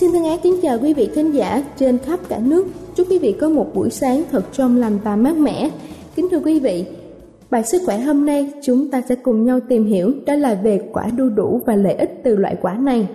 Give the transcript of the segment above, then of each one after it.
Xin thân ái kính chào quý vị khán giả trên khắp cả nước. Chúc quý vị có một buổi sáng thật trong lành và mát mẻ. Kính thưa quý vị, bài sức khỏe hôm nay chúng ta sẽ cùng nhau tìm hiểu đó là về quả đu đủ và lợi ích từ loại quả này.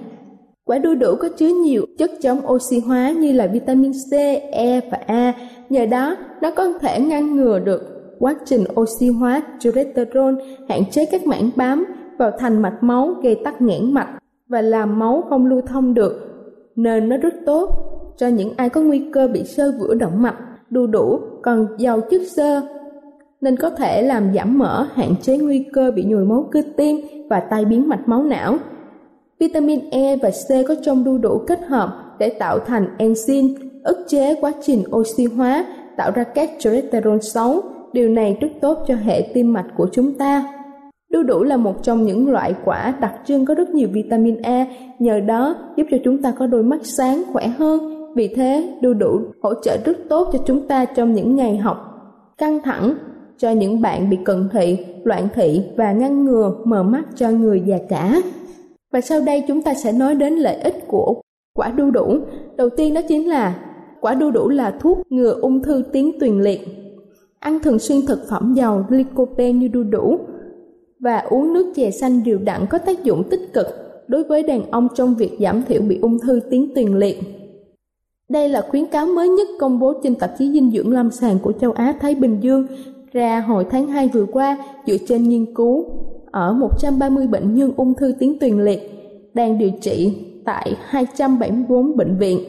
Quả đu đủ có chứa nhiều chất chống oxy hóa như là vitamin C, E và A. Nhờ đó, nó có thể ngăn ngừa được quá trình oxy hóa cholesterol, hạn chế các mảng bám vào thành mạch máu gây tắc nghẽn mạch và làm máu không lưu thông được nên nó rất tốt cho những ai có nguy cơ bị sơ vữa động mạch, đu đủ còn giàu chất xơ nên có thể làm giảm mỡ, hạn chế nguy cơ bị nhồi máu cơ tim và tai biến mạch máu não. Vitamin E và C có trong đu đủ kết hợp để tạo thành enzyme ức chế quá trình oxy hóa, tạo ra các cholesterol xấu. Điều này rất tốt cho hệ tim mạch của chúng ta. Đu đủ là một trong những loại quả đặc trưng có rất nhiều vitamin A, nhờ đó giúp cho chúng ta có đôi mắt sáng khỏe hơn. Vì thế, đu đủ hỗ trợ rất tốt cho chúng ta trong những ngày học căng thẳng, cho những bạn bị cận thị, loạn thị và ngăn ngừa mờ mắt cho người già cả. Và sau đây chúng ta sẽ nói đến lợi ích của quả đu đủ. Đầu tiên đó chính là quả đu đủ là thuốc ngừa ung thư tuyến tuyền liệt. Ăn thường xuyên thực phẩm giàu lycopene như đu đủ và uống nước chè xanh đều đặn có tác dụng tích cực đối với đàn ông trong việc giảm thiểu bị ung thư tuyến tuyền liệt. Đây là khuyến cáo mới nhất công bố trên tạp chí dinh dưỡng lâm sàng của châu Á Thái Bình Dương ra hồi tháng 2 vừa qua dựa trên nghiên cứu ở 130 bệnh nhân ung thư tuyến tuyền liệt đang điều trị tại 274 bệnh viện.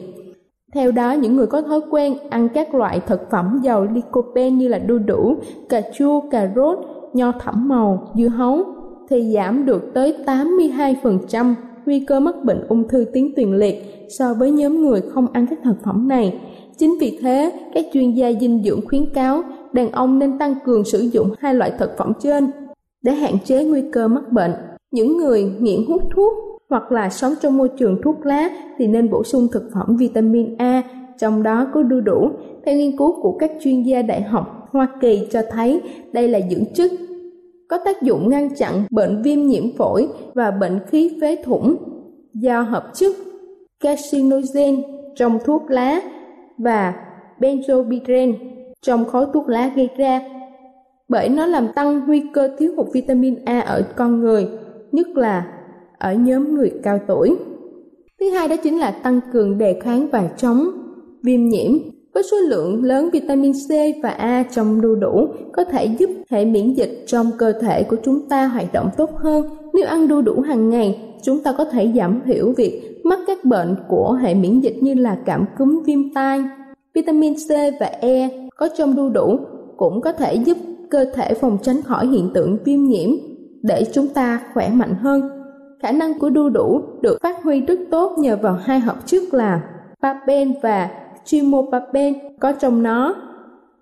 Theo đó, những người có thói quen ăn các loại thực phẩm giàu lycopene như là đu đủ, cà chua, cà rốt, nho thẩm màu, dưa hấu thì giảm được tới 82% nguy cơ mắc bệnh ung thư tuyến tuyền liệt so với nhóm người không ăn các thực phẩm này. Chính vì thế, các chuyên gia dinh dưỡng khuyến cáo đàn ông nên tăng cường sử dụng hai loại thực phẩm trên để hạn chế nguy cơ mắc bệnh. Những người nghiện hút thuốc hoặc là sống trong môi trường thuốc lá thì nên bổ sung thực phẩm vitamin A, trong đó có đu đủ. Theo nghiên cứu của các chuyên gia đại học Hoa Kỳ cho thấy đây là dưỡng chất có tác dụng ngăn chặn bệnh viêm nhiễm phổi và bệnh khí phế thủng do hợp chất carcinogen trong thuốc lá và benzopiren trong khói thuốc lá gây ra bởi nó làm tăng nguy cơ thiếu hụt vitamin A ở con người, nhất là ở nhóm người cao tuổi. Thứ hai đó chính là tăng cường đề kháng và chống viêm nhiễm với số lượng lớn vitamin C và A trong đu đủ có thể giúp hệ miễn dịch trong cơ thể của chúng ta hoạt động tốt hơn. Nếu ăn đu đủ hàng ngày, chúng ta có thể giảm thiểu việc mắc các bệnh của hệ miễn dịch như là cảm cúm viêm tai. Vitamin C và E có trong đu đủ cũng có thể giúp cơ thể phòng tránh khỏi hiện tượng viêm nhiễm để chúng ta khỏe mạnh hơn. Khả năng của đu đủ được phát huy rất tốt nhờ vào hai hợp chất là papen và chimopapen có trong nó.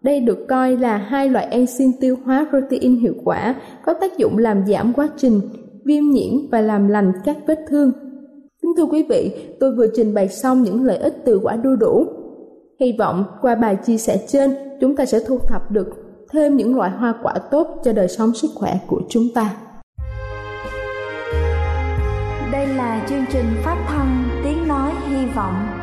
Đây được coi là hai loại enzyme tiêu hóa protein hiệu quả có tác dụng làm giảm quá trình viêm nhiễm và làm lành các vết thương. Kính thưa quý vị, tôi vừa trình bày xong những lợi ích từ quả đu đủ. Hy vọng qua bài chia sẻ trên, chúng ta sẽ thu thập được thêm những loại hoa quả tốt cho đời sống sức khỏe của chúng ta. Đây là chương trình phát thanh Tiếng Nói Hy Vọng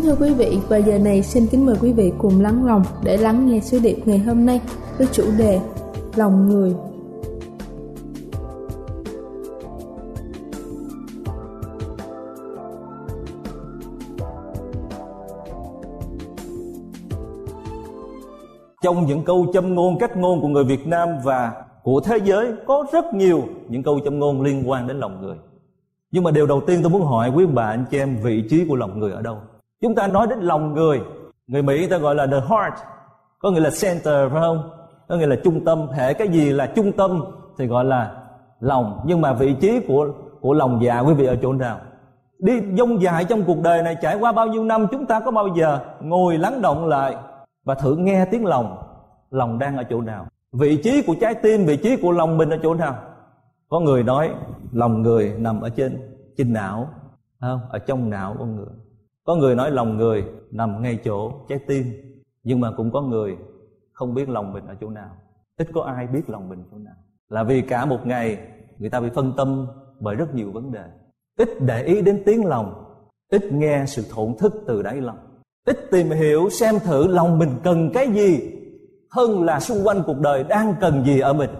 Kính thưa quý vị, và giờ này xin kính mời quý vị cùng lắng lòng để lắng nghe sứ điệp ngày hôm nay với chủ đề Lòng người. Trong những câu châm ngôn cách ngôn của người Việt Nam và của thế giới có rất nhiều những câu châm ngôn liên quan đến lòng người. Nhưng mà điều đầu tiên tôi muốn hỏi quý bà anh chị em vị trí của lòng người ở đâu? Chúng ta nói đến lòng người. Người mỹ ta gọi là the heart, có nghĩa là center, phải không? Có nghĩa là trung tâm. Hệ cái gì là trung tâm thì gọi là lòng. Nhưng mà vị trí của của lòng dạ quý vị ở chỗ nào? Đi dông dài trong cuộc đời này trải qua bao nhiêu năm, chúng ta có bao giờ ngồi lắng động lại và thử nghe tiếng lòng? Lòng đang ở chỗ nào? Vị trí của trái tim, vị trí của lòng mình ở chỗ nào? Có người nói, lòng người nằm ở trên trên não không? Ở trong não con người có người nói lòng người nằm ngay chỗ trái tim, nhưng mà cũng có người không biết lòng mình ở chỗ nào. Ít có ai biết lòng mình chỗ nào. Là vì cả một ngày người ta bị phân tâm bởi rất nhiều vấn đề. Ít để ý đến tiếng lòng, ít nghe sự thổn thức từ đáy lòng. Ít tìm hiểu xem thử lòng mình cần cái gì hơn là xung quanh cuộc đời đang cần gì ở mình.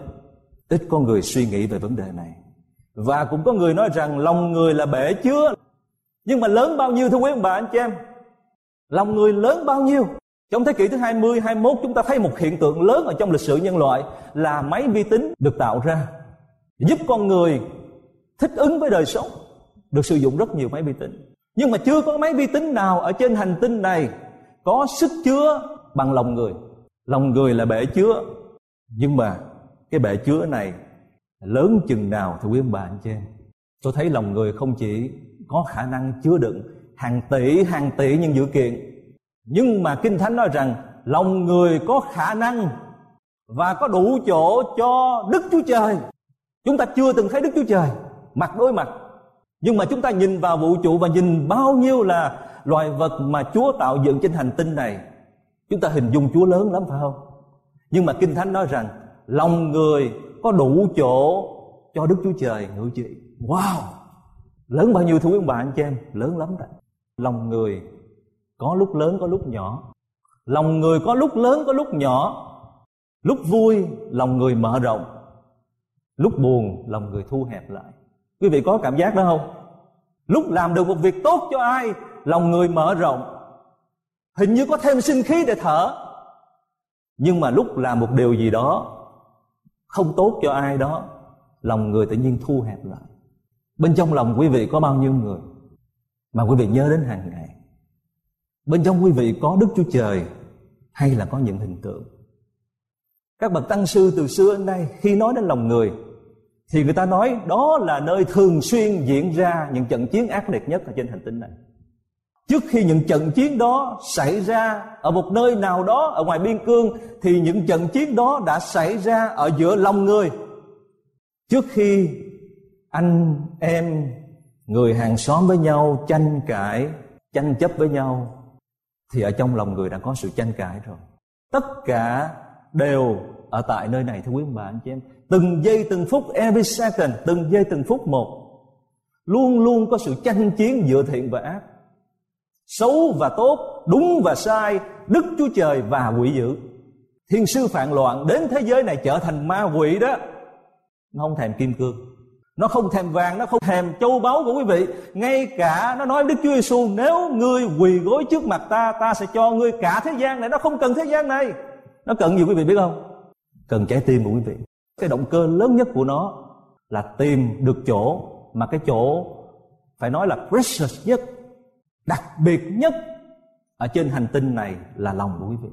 Ít có người suy nghĩ về vấn đề này. Và cũng có người nói rằng lòng người là bể chứa nhưng mà lớn bao nhiêu thưa quý ông bà anh chị em? Lòng người lớn bao nhiêu? Trong thế kỷ thứ 20, 21 chúng ta thấy một hiện tượng lớn ở trong lịch sử nhân loại là máy vi tính được tạo ra giúp con người thích ứng với đời sống được sử dụng rất nhiều máy vi tính. Nhưng mà chưa có máy vi tính nào ở trên hành tinh này có sức chứa bằng lòng người. Lòng người là bể chứa. Nhưng mà cái bể chứa này lớn chừng nào thưa quý ông bà anh chị em? Tôi thấy lòng người không chỉ có khả năng chứa đựng hàng tỷ hàng tỷ những dữ kiện. Nhưng mà kinh thánh nói rằng lòng người có khả năng và có đủ chỗ cho đức chúa trời. Chúng ta chưa từng thấy đức chúa trời mặt đối mặt. Nhưng mà chúng ta nhìn vào vũ trụ và nhìn bao nhiêu là loài vật mà chúa tạo dựng trên hành tinh này. Chúng ta hình dung chúa lớn lắm phải không? Nhưng mà kinh thánh nói rằng lòng người có đủ chỗ cho đức chúa trời ngự trị wow! Lớn bao nhiêu thưa quý ông bà anh chị em? Lớn lắm đấy lòng người có lúc lớn, có lúc nhỏ. Lòng người có lúc lớn, có lúc nhỏ. Lúc vui, lòng người mở rộng. Lúc buồn, lòng người thu hẹp lại. Quý vị có cảm giác đó không? Lúc làm được một việc tốt cho ai, lòng người mở rộng. Hình như có thêm sinh khí để thở. Nhưng mà lúc làm một điều gì đó không tốt cho ai đó, lòng người tự nhiên thu hẹp lại bên trong lòng quý vị có bao nhiêu người mà quý vị nhớ đến hàng ngày? Bên trong quý vị có đức chúa trời hay là có những hình tượng? Các bậc tăng sư từ xưa đến nay khi nói đến lòng người thì người ta nói đó là nơi thường xuyên diễn ra những trận chiến ác liệt nhất ở trên hành tinh này. Trước khi những trận chiến đó xảy ra ở một nơi nào đó ở ngoài biên cương thì những trận chiến đó đã xảy ra ở giữa lòng người. Trước khi anh, em, người hàng xóm với nhau, tranh cãi, tranh chấp với nhau, thì ở trong lòng người đã có sự tranh cãi rồi. Tất cả đều ở tại nơi này, thưa quý bà, anh chị em. Từng giây, từng phút, every second, từng giây, từng phút một, luôn luôn có sự tranh chiến giữa thiện và ác. Xấu và tốt, đúng và sai, đức chúa trời và quỷ dữ. Thiên sư phạn loạn đến thế giới này trở thành ma quỷ đó. Nó không thèm kim cương nó không thèm vàng, nó không thèm châu báu của quý vị. Ngay cả nó nói đức chúa giêsu nếu ngươi quỳ gối trước mặt ta ta sẽ cho ngươi cả thế gian này. Nó không cần thế gian này. Nó cần gì quý vị biết không? Cần trái tim của quý vị. Cái động cơ lớn nhất của nó là tìm được chỗ mà cái chỗ phải nói là precious nhất, đặc biệt nhất ở trên hành tinh này là lòng của quý vị.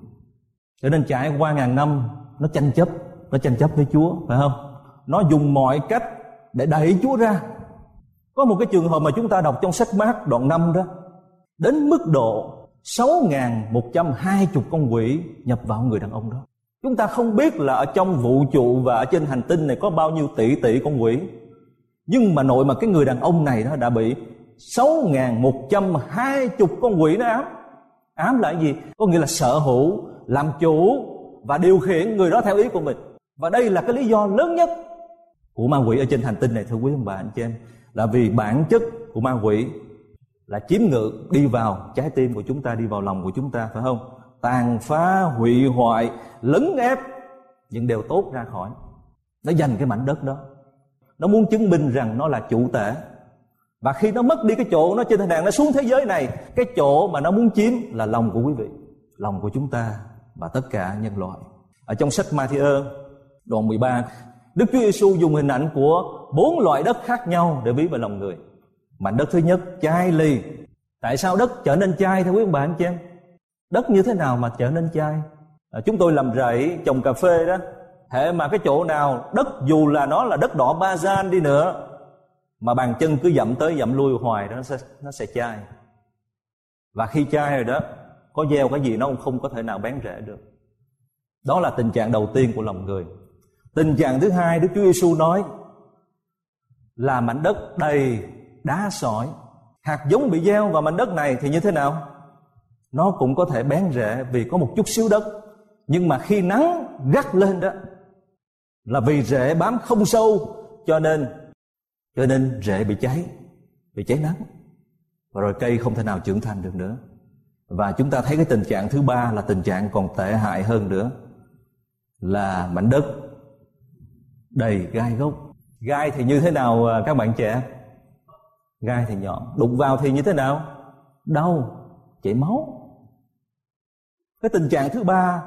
Cho nên trải qua ngàn năm, nó tranh chấp, nó tranh chấp với chúa, phải không? Nó dùng mọi cách để đẩy chúa ra. Có một cái trường hợp mà chúng ta đọc trong sách mát đoạn 5 đó. Đến mức độ 6.120 con quỷ nhập vào người đàn ông đó. Chúng ta không biết là ở trong vũ trụ và ở trên hành tinh này có bao nhiêu tỷ tỷ con quỷ. Nhưng mà nội mà cái người đàn ông này đó đã bị 6.120 con quỷ nó ám. Ám là cái gì? Có nghĩa là sở hữu, làm chủ và điều khiển người đó theo ý của mình. Và đây là cái lý do lớn nhất của ma quỷ ở trên hành tinh này, thưa quý ông bà anh chị em, là vì bản chất của ma quỷ là chiếm ngự đi vào trái tim của chúng ta, đi vào lòng của chúng ta, phải không? Tàn phá, hủy hoại, lấn ép những điều tốt ra khỏi. Nó giành cái mảnh đất đó. Nó muốn chứng minh rằng nó là chủ tể. Và khi nó mất đi cái chỗ nó trên thế đàn nó xuống thế giới này, cái chỗ mà nó muốn chiếm là lòng của quý vị, lòng của chúng ta và tất cả nhân loại. Ở trong sách Matthew đoạn 13 Đức Chúa Giêsu dùng hình ảnh của bốn loại đất khác nhau để ví về lòng người. Mảnh đất thứ nhất chai lì. Tại sao đất trở nên chai thưa quý ông bà anh chị em? Đất như thế nào mà trở nên chai? À, chúng tôi làm rẫy trồng cà phê đó. Hệ mà cái chỗ nào đất dù là nó là đất đỏ ba gian đi nữa mà bàn chân cứ dậm tới dậm lui hoài đó nó sẽ nó sẽ chai. Và khi chai rồi đó có gieo cái gì nó cũng không có thể nào bén rễ được. Đó là tình trạng đầu tiên của lòng người tình trạng thứ hai đức chúa giêsu nói là mảnh đất đầy đá sỏi. Hạt giống bị gieo vào mảnh đất này thì như thế nào? Nó cũng có thể bén rễ vì có một chút xíu đất. Nhưng mà khi nắng gắt lên đó là vì rễ bám không sâu, cho nên cho nên rễ bị cháy bị cháy nắng. Và rồi cây không thể nào trưởng thành được nữa. Và chúng ta thấy cái tình trạng thứ ba là tình trạng còn tệ hại hơn nữa, là mảnh đất đầy gai gốc gai thì như thế nào à, các bạn trẻ? Gai thì nhọn đụng vào thì như thế nào? Đau, chảy máu. Cái tình trạng thứ ba,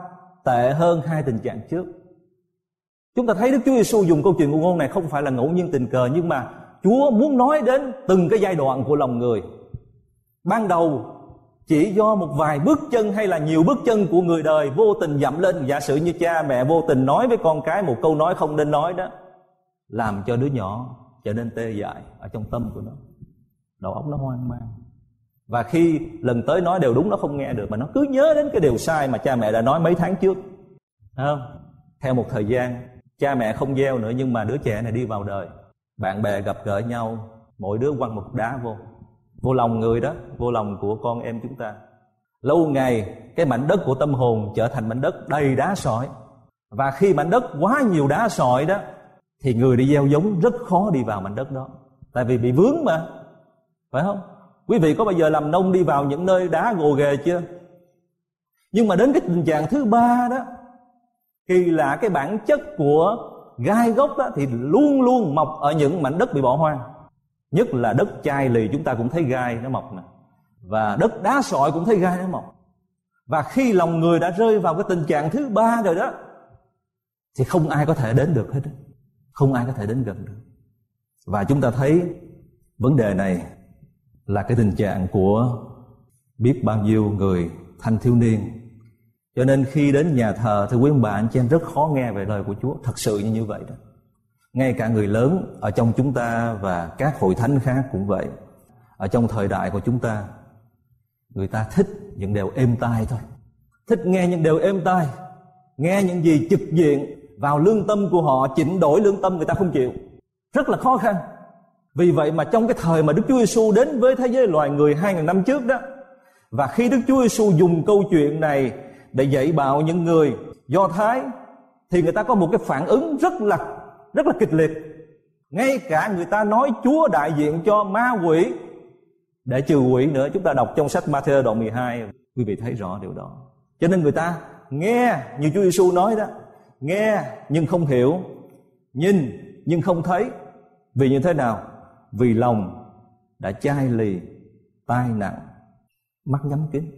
tệ hơn hai tình trạng trước. Chúng ta thấy đức chúa giêsu dùng câu chuyện ngụ ngôn này không phải là ngẫu nhiên tình cờ, nhưng mà chúa muốn nói đến từng cái giai đoạn của lòng người. Ban đầu chỉ do một vài bước chân hay là nhiều bước chân của người đời vô tình dậm lên. Giả sử như cha mẹ vô tình nói với con cái một câu nói không nên nói đó, làm cho đứa nhỏ trở nên tê dại ở trong tâm của nó. Đầu óc nó hoang mang. Và khi lần tới nói đều đúng, nó không nghe được, mà nó cứ nhớ đến cái điều sai mà cha mẹ đã nói mấy tháng trước. Không? Theo một thời gian, cha mẹ không gieo nữa, nhưng mà đứa trẻ này đi vào đời. Bạn bè gặp gỡ nhau, mỗi đứa quăng một đá vô vô lòng người đó, vô lòng của con em chúng ta. Lâu ngày, cái mảnh đất của tâm hồn trở thành mảnh đất đầy đá sỏi. Và khi mảnh đất quá nhiều đá sỏi đó, thì người đi gieo giống rất khó đi vào mảnh đất đó. Tại vì bị vướng mà. Phải không? Quý vị có bao giờ làm nông đi vào những nơi đá gồ ghề chưa? Nhưng mà đến cái tình trạng thứ ba đó kỳ lạ cái bản chất của gai gốc đó thì luôn luôn mọc ở những mảnh đất bị bỏ hoang nhất là đất chai lì chúng ta cũng thấy gai nó mọc nè. Và đất đá sỏi cũng thấy gai nó mọc. Và khi lòng người đã rơi vào cái tình trạng thứ ba rồi đó, thì không ai có thể đến được hết không ai có thể đến gần được. Và chúng ta thấy vấn đề này là cái tình trạng của biết bao nhiêu người thanh thiếu niên. Cho nên khi đến nhà thờ thì quý ông bà, anh chị em rất khó nghe về lời của Chúa. Thật sự như như vậy đó ngay cả người lớn ở trong chúng ta và các hội thánh khác cũng vậy. Ở trong thời đại của chúng ta, người ta thích những điều êm tai thôi. Thích nghe những điều êm tai, nghe những gì trực diện vào lương tâm của họ, chỉnh đổi lương tâm người ta không chịu. Rất là khó khăn. Vì vậy mà trong cái thời mà Đức Chúa Giêsu đến với thế giới loài người hai ngàn năm trước đó, và khi Đức Chúa Giêsu dùng câu chuyện này để dạy bảo những người Do Thái, thì người ta có một cái phản ứng rất là rất là kịch liệt. Ngay cả người ta nói Chúa đại diện cho ma quỷ để trừ quỷ nữa. Chúng ta đọc trong sách Matthew đoạn 12, quý vị thấy rõ điều đó. Cho nên người ta nghe như Chúa Giêsu nói đó, nghe nhưng không hiểu, nhìn nhưng không thấy. Vì như thế nào? Vì lòng đã chai lì, tai nặng, mắt nhắm kín.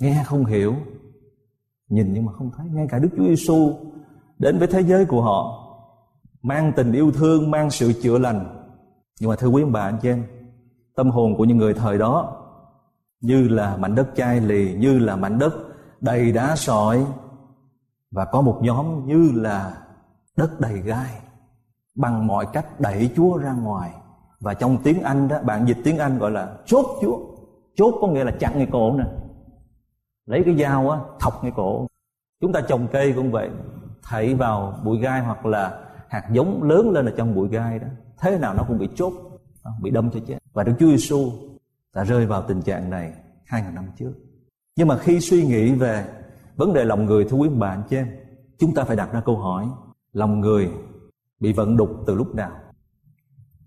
Nghe không hiểu, nhìn nhưng mà không thấy. Ngay cả Đức Chúa Giêsu đến với thế giới của họ mang tình yêu thương, mang sự chữa lành. Nhưng mà thưa quý ông bà anh chị em, tâm hồn của những người thời đó như là mảnh đất chai lì, như là mảnh đất đầy đá sỏi và có một nhóm như là đất đầy gai bằng mọi cách đẩy Chúa ra ngoài. Và trong tiếng Anh đó bạn dịch tiếng Anh gọi là chốt Chúa. Chốt có nghĩa là chặn cái cổ nè. Lấy cái dao á thọc cái cổ. Chúng ta trồng cây cũng vậy thảy vào bụi gai hoặc là hạt giống lớn lên ở trong bụi gai đó thế nào nó cũng bị chốt bị đâm cho chết. Và Đức Chúa Giêsu đã rơi vào tình trạng này hai ngàn năm trước. Nhưng mà khi suy nghĩ về vấn đề lòng người thưa quý bạn anh chị em chúng ta phải đặt ra câu hỏi lòng người bị vận đục từ lúc nào?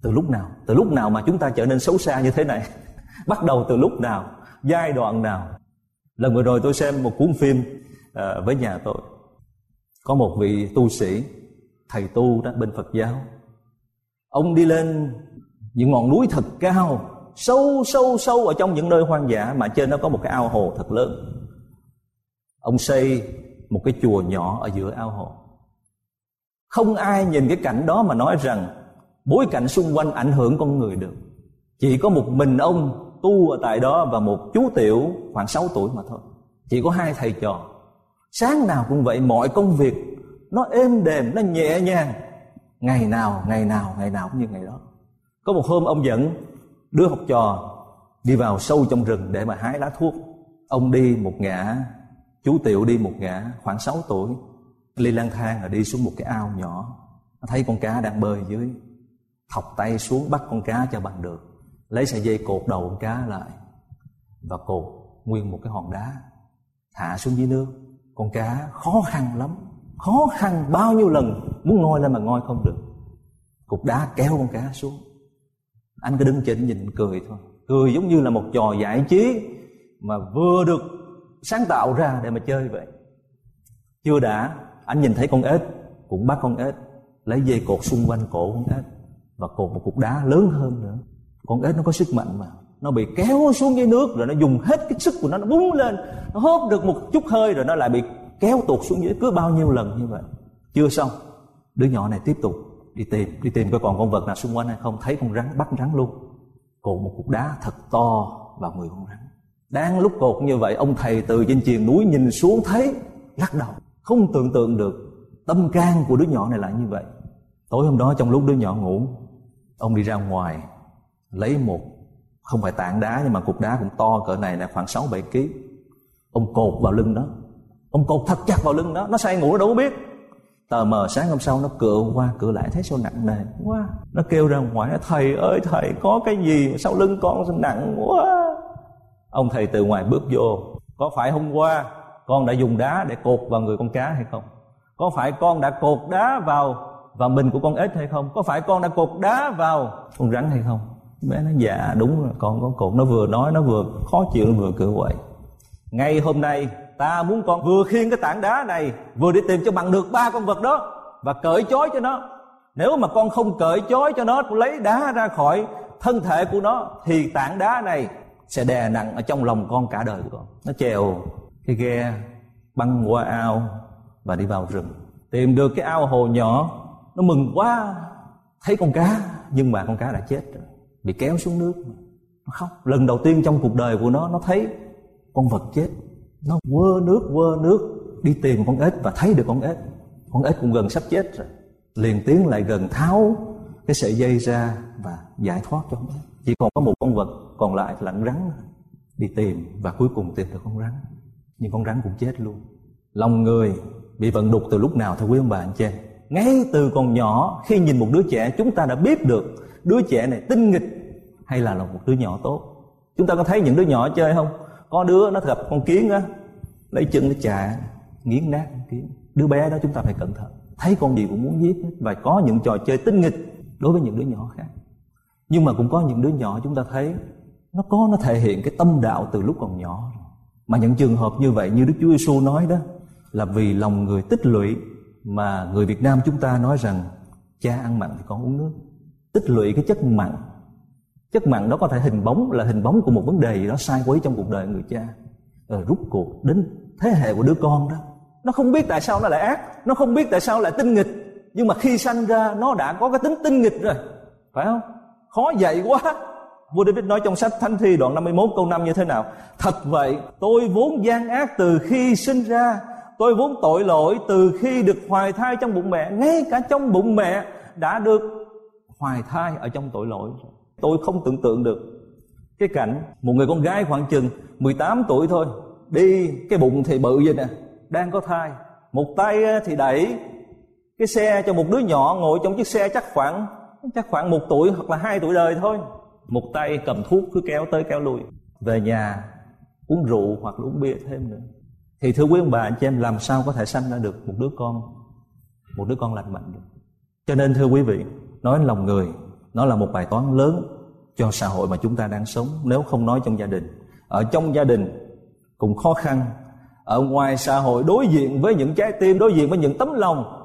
Từ lúc nào? Từ lúc nào mà chúng ta trở nên xấu xa như thế này? Bắt đầu từ lúc nào? Giai đoạn nào? Lần vừa rồi tôi xem một cuốn phim uh, với nhà tôi. Có một vị tu sĩ thầy tu đó, bên phật giáo. Ông đi lên những ngọn núi thật cao, sâu sâu sâu ở trong những nơi hoang dã mà trên đó có một cái ao hồ thật lớn. Ông xây một cái chùa nhỏ ở giữa ao hồ. Không ai nhìn cái cảnh đó mà nói rằng bối cảnh xung quanh ảnh hưởng con người được. Chỉ có một mình ông tu ở tại đó và một chú tiểu khoảng 6 tuổi mà thôi. Chỉ có hai thầy trò. Sáng nào cũng vậy, mọi công việc nó êm đềm, nó nhẹ nhàng. Ngày nào ngày nào ngày nào cũng như ngày đó. Có một hôm ông dẫn đứa học trò đi vào sâu trong rừng để mà hái lá thuốc. Ông đi một ngã, chú tiểu đi một ngã khoảng 6 tuổi. Ly lang thang rồi đi xuống một cái ao nhỏ. Thấy con cá đang bơi dưới. Thọc tay xuống bắt con cá cho bằng được. Lấy sợi dây cột đầu con cá lại. Và cột nguyên một cái hòn đá. Thả xuống dưới nước. Con cá khó khăn lắm khó khăn bao nhiêu lần muốn ngồi lên mà ngồi không được. Cục đá kéo con cá xuống. Anh cứ đứng trên nhìn cười thôi. Cười giống như là một trò giải trí mà vừa được sáng tạo ra để mà chơi vậy. Chưa đã, anh nhìn thấy con ếch, cũng bắt con ếch, lấy dây cột xung quanh cổ con ếch và cột một cục đá lớn hơn nữa. Con ếch nó có sức mạnh mà. Nó bị kéo xuống dưới nước rồi nó dùng hết cái sức của nó nó búng lên, nó hớp được một chút hơi rồi nó lại bị kéo tuột xuống dưới cứ bao nhiêu lần như vậy. Chưa xong. Đứa nhỏ này tiếp tục đi tìm đi tìm coi còn con vật nào xung quanh hay không. Thấy con rắn, bắt rắn luôn. Cột một cục đá thật to vào người con rắn. Đang lúc cột như vậy, ông thầy từ trên triền núi nhìn xuống thấy, lắc đầu. Không tưởng tượng được, tâm can của đứa nhỏ này là như vậy. Tối hôm đó trong lúc đứa nhỏ ngủ, ông đi ra ngoài, lấy một, không phải tảng đá nhưng mà cục đá cũng to, cỡ này là khoảng 6 7 kg. Ông cột vào lưng đó. Ông cột thật chặt vào lưng đó, nó say ngủ nó đâu có biết. Tờ mờ sáng hôm sau nó cựa qua cựa lại thấy sao nặng nề quá. Nó kêu ra ngoài nó thầy ơi thầy có cái gì sau lưng con sao nặng quá. Ông thầy từ ngoài bước vô, có phải hôm qua con đã dùng đá để cột vào người con cá hay không? Có phải con đã cột đá vào vào mình của con ếch hay không? Có phải con đã cột đá vào con rắn hay không? bé nó dạ đúng rồi con có cột nó vừa nói nó vừa khó chịu nó vừa cựa quậy ngay hôm nay ta muốn con vừa khiêng cái tảng đá này, vừa đi tìm cho bằng được ba con vật đó, và cởi chói cho nó. Nếu mà con không cởi chói cho nó lấy đá ra khỏi thân thể của nó, thì tảng đá này sẽ đè nặng ở trong lòng con cả đời của con. Nó trèo cái ghe, băng qua ao, và đi vào rừng. Tìm được cái ao hồ nhỏ, nó mừng quá, thấy con cá, nhưng mà con cá đã chết rồi, bị kéo xuống nước. Nó khóc. Lần đầu tiên trong cuộc đời của nó nó thấy con vật chết nó quơ nước quơ nước, đi tìm con ếch và thấy được con ếch. Con ếch cũng gần sắp chết rồi. Liền tiến lại gần tháo cái sợi dây ra và giải thoát cho con ếch. Chỉ còn có một con vật còn lại là con rắn. Đi tìm và cuối cùng tìm được con rắn. Nhưng con rắn cũng chết luôn. Lòng người bị vận đục từ lúc nào thưa quý ông bà anh chị ngay từ còn nhỏ, khi nhìn một đứa trẻ, chúng ta đã biết được đứa trẻ này tinh nghịch hay là là một đứa nhỏ tốt. Chúng ta có thấy những đứa nhỏ chơi không? Có đứa nó gặp con kiến á, lấy chân nó chà, nghiến nát con kiến. Đứa bé đó chúng ta phải cẩn thận. Thấy con gì cũng muốn giết hết. Và có những trò chơi tinh nghịch đối với những đứa nhỏ khác. Nhưng mà cũng có những đứa nhỏ chúng ta thấy nó có, nó thể hiện cái tâm đạo từ lúc còn nhỏ. Mà những trường hợp như vậy như Đức Chúa Giêsu nói đó, là vì lòng người tích lũy mà người Việt Nam chúng ta nói rằng, cha ăn mặn thì con uống nước. Tích lũy cái chất mặn chất mặn đó có thể hình bóng, là hình bóng của một vấn đề gì đó sai quấy trong cuộc đời người cha. Rồi rút cuộc đến thế hệ của đứa con đó. Nó không biết tại sao nó lại ác, nó không biết tại sao lại tinh nghịch. Nhưng mà khi sanh ra, nó đã có cái tính tinh nghịch rồi. Phải không? Khó dạy quá. Vua David nói trong sách Thánh Thi đoạn 51 câu 5 như thế nào? Thật vậy, tôi vốn gian ác từ khi sinh ra. Tôi vốn tội lỗi từ khi được hoài thai trong bụng mẹ. Ngay cả trong bụng mẹ đã được hoài thai ở trong tội lỗi tôi không tưởng tượng được. Cái cảnh một người con gái khoảng chừng 18 tuổi thôi, đi cái bụng thì bự vậy nè, đang có thai. Một tay ờ, thì đẩy cái xe cho một đứa nhỏ ngồi trong chiếc xe chắc khoảng chắc khoảng một tuổi hoặc là hai tuổi đời thôi. Một tay cầm thuốc cứ kéo tới kéo lui. Về nhà, uống rượu hoặc là uống bia thêm nữa. Thì thưa quý ông bà, anh chị em, làm sao có thể sanh ra được một đứa con, một đứa con lành mạnh được? Cho nên thưa quý vị, nói lòng người nó là một bài toán lớn cho xã hội mà chúng ta đang sống, nếu không nói trong gia đình. Ở trong gia đình cũng khó khăn. Ở ngoài xã hội đối diện với những trái tim, đối diện với những tấm lòng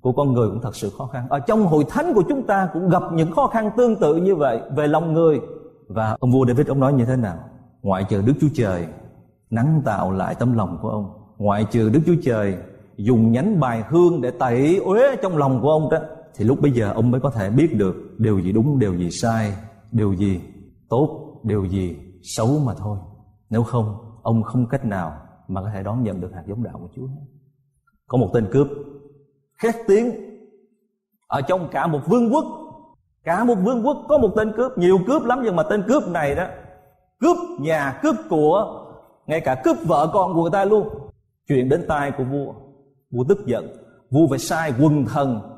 của con người cũng thật sự khó khăn. Ở trong hội thánh của chúng ta cũng gặp những khó khăn tương tự như vậy về lòng người. Và ông vua David, ông nói như thế nào? Ngoại trừ Đức Chúa Trời nắng tạo lại tấm lòng của ông, ngoại trừ Đức Chúa Trời dùng nhánh bài hương để tẩy uế trong lòng của ông đó thì lúc bây giờ ông mới có thể biết được điều gì đúng, điều gì sai, điều gì tốt, điều gì xấu mà thôi. Nếu không, ông không cách nào mà có thể đón nhận được hạt giống đạo của Chúa có một tên cướp khét tiếng ở trong cả một vương quốc. Cả một vương quốc có một tên cướp, nhiều cướp lắm, nhưng mà tên cướp này đó, cướp nhà, cướp của, ngay cả cướp vợ con của người ta luôn. Chuyện đến tai của vua vua tức giận, vua phải sai quần thần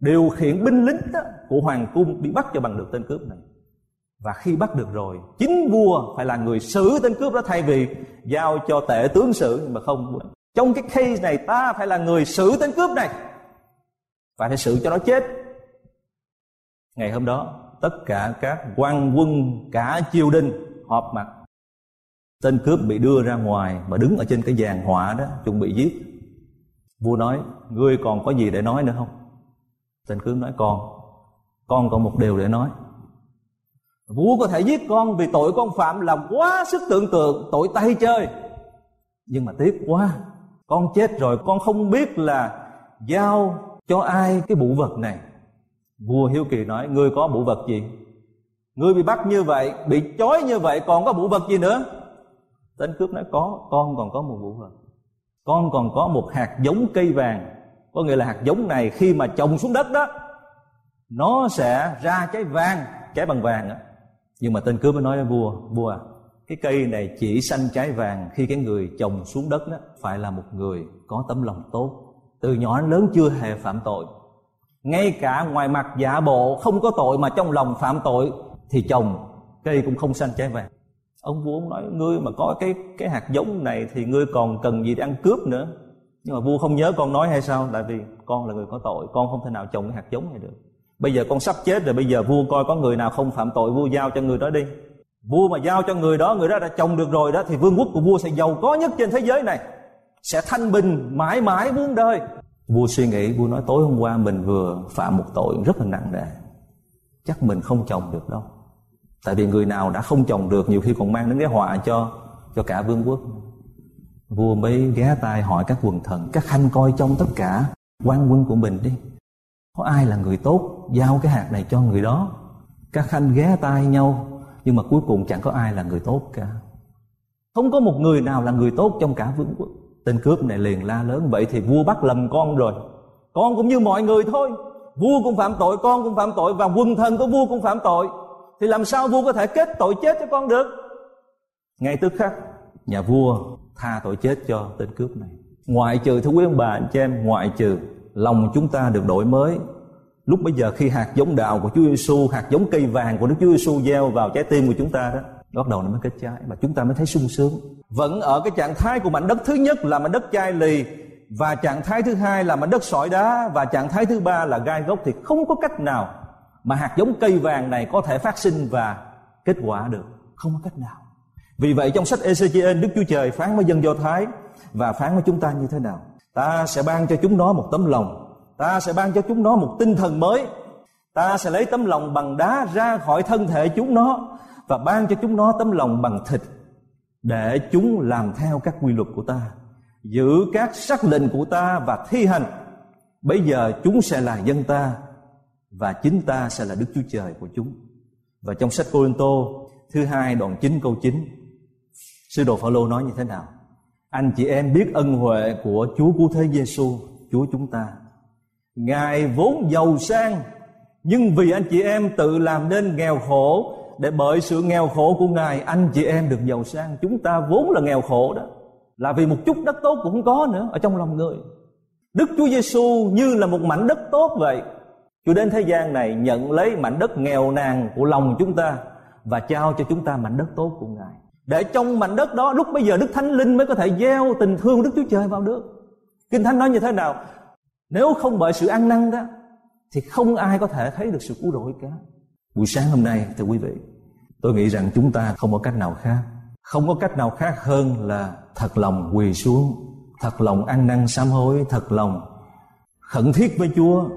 điều khiển binh lính đó, của hoàng cung bị bắt cho bằng được tên cướp này. Và khi bắt được rồi chính vua phải là người xử tên cướp đó thay vì giao cho tể tướng xử. Nhưng mà không trong cái case này ta phải là người xử tên cướp này. Và phải xử cho nó chết. Ngày hôm đó tất cả các quan quân cả triều đình họp mặt. Tên cướp bị đưa ra ngoài mà đứng ở trên cái giàn họa đó chuẩn bị giết. Vua nói ngươi còn có gì để nói nữa không? Tên cướp nói, con con còn một điều để nói. Vua có thể giết con vì tội con phạm làm quá sức tưởng tượng, tội tay chơi. Nhưng mà tiếc quá, con chết rồi, con không biết là giao cho ai cái bụ vật này. Vua hiếu kỳ nói, ngươi có bụ vật gì? Ngươi bị bắt như vậy, bị chói như vậy, còn có bụ vật gì nữa? Tên cướp nói, có, con còn có một vụ vật. Con còn có một hạt giống cây vàng có nghĩa là hạt giống này khi mà trồng xuống đất đó nó sẽ ra trái vàng trái bằng vàng đó. nhưng mà tên cướp mới nói với vua vua à, cái cây này chỉ xanh trái vàng khi cái người trồng xuống đất đó phải là một người có tấm lòng tốt từ nhỏ đến lớn chưa hề phạm tội. Ngay cả ngoài mặt giả bộ không có tội mà trong lòng phạm tội thì trồng cây cũng không xanh trái vàng. Ông vua ông nói ngươi mà có cái cái hạt giống này thì ngươi còn cần gì để ăn cướp nữa? Nhưng mà vua không nhớ con nói hay sao? Tại vì con là người có tội, con không thể nào trồng cái hạt giống này được. Bây giờ con sắp chết rồi, bây giờ vua coi có người nào không phạm tội, vua giao cho người đó đi. Vua mà giao cho người đó người đó đã trồng được rồi đó, thì vương quốc của vua sẽ giàu có nhất trên thế giới này. Sẽ thanh bình, mãi mãi muôn đời. Vua suy nghĩ, vua nói, tối hôm qua mình vừa phạm một tội rất là nặng nề. Chắc mình không trồng được đâu. Tại vì người nào đã không trồng được, nhiều khi còn mang đến cái họa cho cho cả vương quốc vua mới ghé tai hỏi các quần thần, các khanh coi trong tất cả quan quân của mình đi. Có ai là người tốt giao cái hạt này cho người đó? Các khanh ghé tai nhau, nhưng mà cuối cùng chẳng có ai là người tốt cả. Không có một người nào là người tốt trong cả vương quốc. Tên cướp này liền la lớn, vậy thì vua bắt lầm con rồi. Con cũng như mọi người thôi. Vua cũng phạm tội, con cũng phạm tội, và quân thần của vua cũng phạm tội. Thì làm sao vua có thể kết tội chết cho con được? Ngay tức khắc, nhà vua tha tội chết cho tên cướp này. Ngoại trừ thưa quý ông bà anh chị em, ngoại trừ lòng chúng ta được đổi mới. Lúc bây giờ khi hạt giống đạo của Chúa Giêsu hạt giống cây vàng của Đức Chúa Giêsu gieo vào trái tim của chúng ta đó, bắt đầu nó mới kết trái và chúng ta mới thấy sung sướng. Vẫn ở cái trạng thái của mảnh đất thứ nhất là mảnh đất chai lì và trạng thái thứ hai là mảnh đất sỏi đá và trạng thái thứ ba là gai gốc thì không có cách nào mà hạt giống cây vàng này có thể phát sinh và kết quả được. Không có cách nào vì vậy trong sách Ezechiel Đức Chúa Trời phán với dân Do Thái và phán với chúng ta như thế nào? Ta sẽ ban cho chúng nó một tấm lòng. Ta sẽ ban cho chúng nó một tinh thần mới. Ta sẽ lấy tấm lòng bằng đá ra khỏi thân thể chúng nó và ban cho chúng nó tấm lòng bằng thịt để chúng làm theo các quy luật của ta, giữ các sắc lệnh của ta và thi hành. Bây giờ chúng sẽ là dân ta và chính ta sẽ là Đức Chúa Trời của chúng. Và trong sách Cô Tô, thứ hai đoạn 9 câu 9 Sư đồ Phaolô nói như thế nào? Anh chị em biết ân huệ của Chúa cứu thế Giêsu, Chúa chúng ta. Ngài vốn giàu sang nhưng vì anh chị em tự làm nên nghèo khổ để bởi sự nghèo khổ của Ngài anh chị em được giàu sang. Chúng ta vốn là nghèo khổ đó. Là vì một chút đất tốt cũng không có nữa ở trong lòng người. Đức Chúa Giêsu như là một mảnh đất tốt vậy Chúa đến thế gian này nhận lấy mảnh đất nghèo nàn của lòng chúng ta và trao cho chúng ta mảnh đất tốt của Ngài. Để trong mảnh đất đó lúc bây giờ Đức Thánh Linh mới có thể gieo tình thương Đức Chúa Trời vào được. Kinh Thánh nói như thế nào? Nếu không bởi sự ăn năn đó thì không ai có thể thấy được sự cứu rỗi cả. Buổi sáng hôm nay thưa quý vị, tôi nghĩ rằng chúng ta không có cách nào khác. Không có cách nào khác hơn là thật lòng quỳ xuống, thật lòng ăn năn sám hối, thật lòng khẩn thiết với Chúa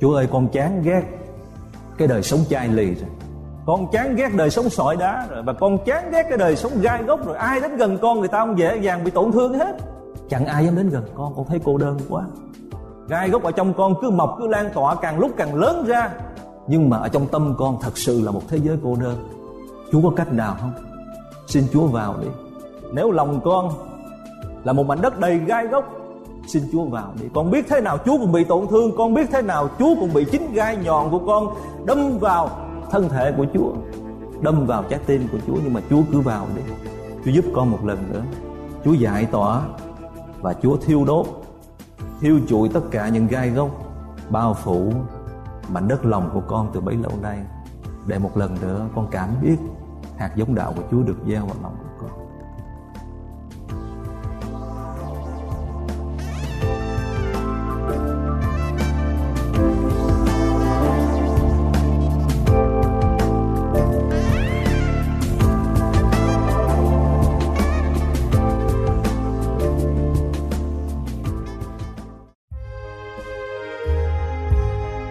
Chúa ơi con chán ghét cái đời sống chai lì rồi con chán ghét đời sống sỏi đá rồi, và con chán ghét cái đời sống gai gốc rồi. Ai đến gần con người ta không dễ dàng bị tổn thương hết. Chẳng ai dám đến gần con con thấy cô đơn quá. Gai gốc ở trong con cứ mọc, cứ lan tỏa, càng lúc càng lớn ra. Nhưng mà ở trong tâm con thật sự là một thế giới cô đơn. Chúa có cách nào không? Xin chúa vào đi. Nếu lòng con là một mảnh đất đầy gai gốc xin Chúa vào đi. Con biết thế nào Chúa cũng bị tổn thương, con biết thế nào Chúa cũng bị chính gai nhọn của con đâm vào thân thể của Chúa, đâm vào trái tim của Chúa, nhưng mà Chúa cứ vào đi. Chúa giúp con một lần nữa. Chúa giải tỏa và Chúa thiêu đốt, thiêu trụi tất cả những gai gốc bao phủ mảnh đất lòng của con từ bấy lâu nay. Để một lần nữa con cảm biết hạt giống đạo của Chúa được gieo vào lòng